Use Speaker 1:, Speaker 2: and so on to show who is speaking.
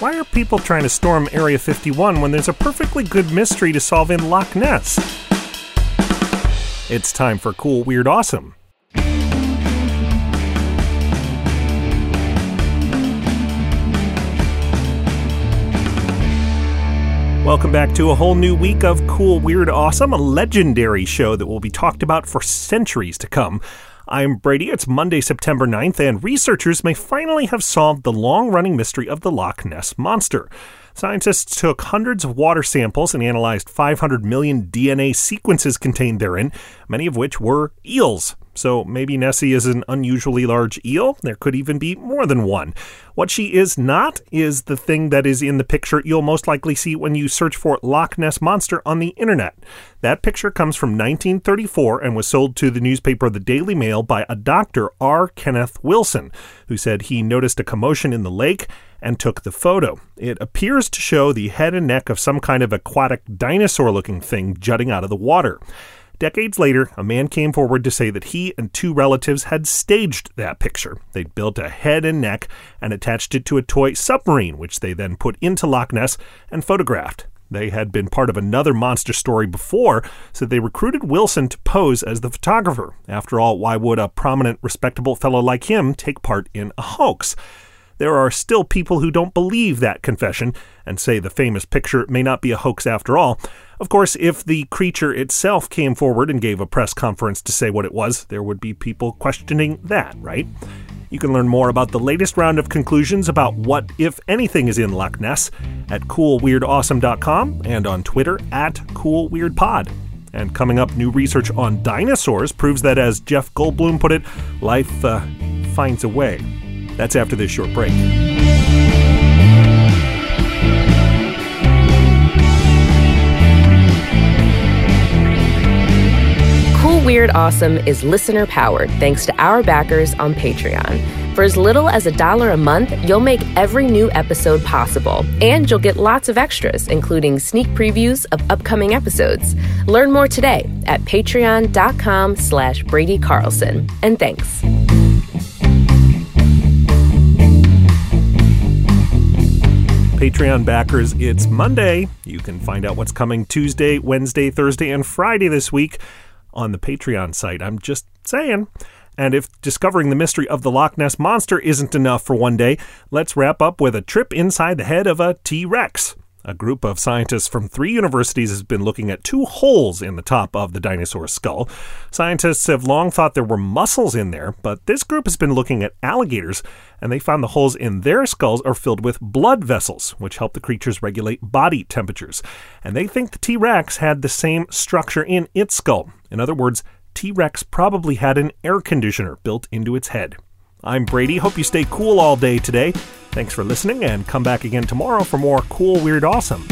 Speaker 1: Why are people trying to storm Area 51 when there's a perfectly good mystery to solve in Loch Ness? It's time for Cool, Weird, Awesome. Welcome back to a whole new week of Cool, Weird, Awesome, a legendary show that will be talked about for centuries to come. I'm Brady. It's Monday, September 9th, and researchers may finally have solved the long running mystery of the Loch Ness Monster. Scientists took hundreds of water samples and analyzed 500 million DNA sequences contained therein, many of which were eels. So maybe Nessie is an unusually large eel. There could even be more than one. What she is not is the thing that is in the picture you'll most likely see when you search for Loch Ness Monster on the internet. That picture comes from 1934 and was sold to the newspaper The Daily Mail by a doctor, R. Kenneth Wilson, who said he noticed a commotion in the lake and took the photo. It appears to show the head and neck of some kind of aquatic dinosaur looking thing jutting out of the water. Decades later, a man came forward to say that he and two relatives had staged that picture. They'd built a head and neck and attached it to a toy submarine, which they then put into Loch Ness and photographed. They had been part of another monster story before, so they recruited Wilson to pose as the photographer. After all, why would a prominent, respectable fellow like him take part in a hoax? There are still people who don't believe that confession and say the famous picture may not be a hoax after all. Of course, if the creature itself came forward and gave a press conference to say what it was, there would be people questioning that, right? You can learn more about the latest round of conclusions about what, if anything, is in Loch Ness at coolweirdawesome.com and on Twitter at coolweirdpod. And coming up, new research on dinosaurs proves that, as Jeff Goldblum put it, life uh, finds a way. That's after this short break.
Speaker 2: Weird Awesome is listener powered thanks to our backers on Patreon. For as little as a dollar a month, you'll make every new episode possible, and you'll get lots of extras, including sneak previews of upcoming episodes. Learn more today at patreon.com slash Brady Carlson. And thanks.
Speaker 1: Patreon backers, it's Monday. You can find out what's coming Tuesday, Wednesday, Thursday, and Friday this week on the Patreon site. I'm just saying. And if discovering the mystery of the Loch Ness Monster isn't enough for one day, let's wrap up with a trip inside the head of a T Rex. A group of scientists from three universities has been looking at two holes in the top of the dinosaur skull. Scientists have long thought there were muscles in there, but this group has been looking at alligators, and they found the holes in their skulls are filled with blood vessels, which help the creatures regulate body temperatures. And they think the T Rex had the same structure in its skull. In other words, T Rex probably had an air conditioner built into its head. I'm Brady. Hope you stay cool all day today. Thanks for listening, and come back again tomorrow for more Cool, Weird, Awesome.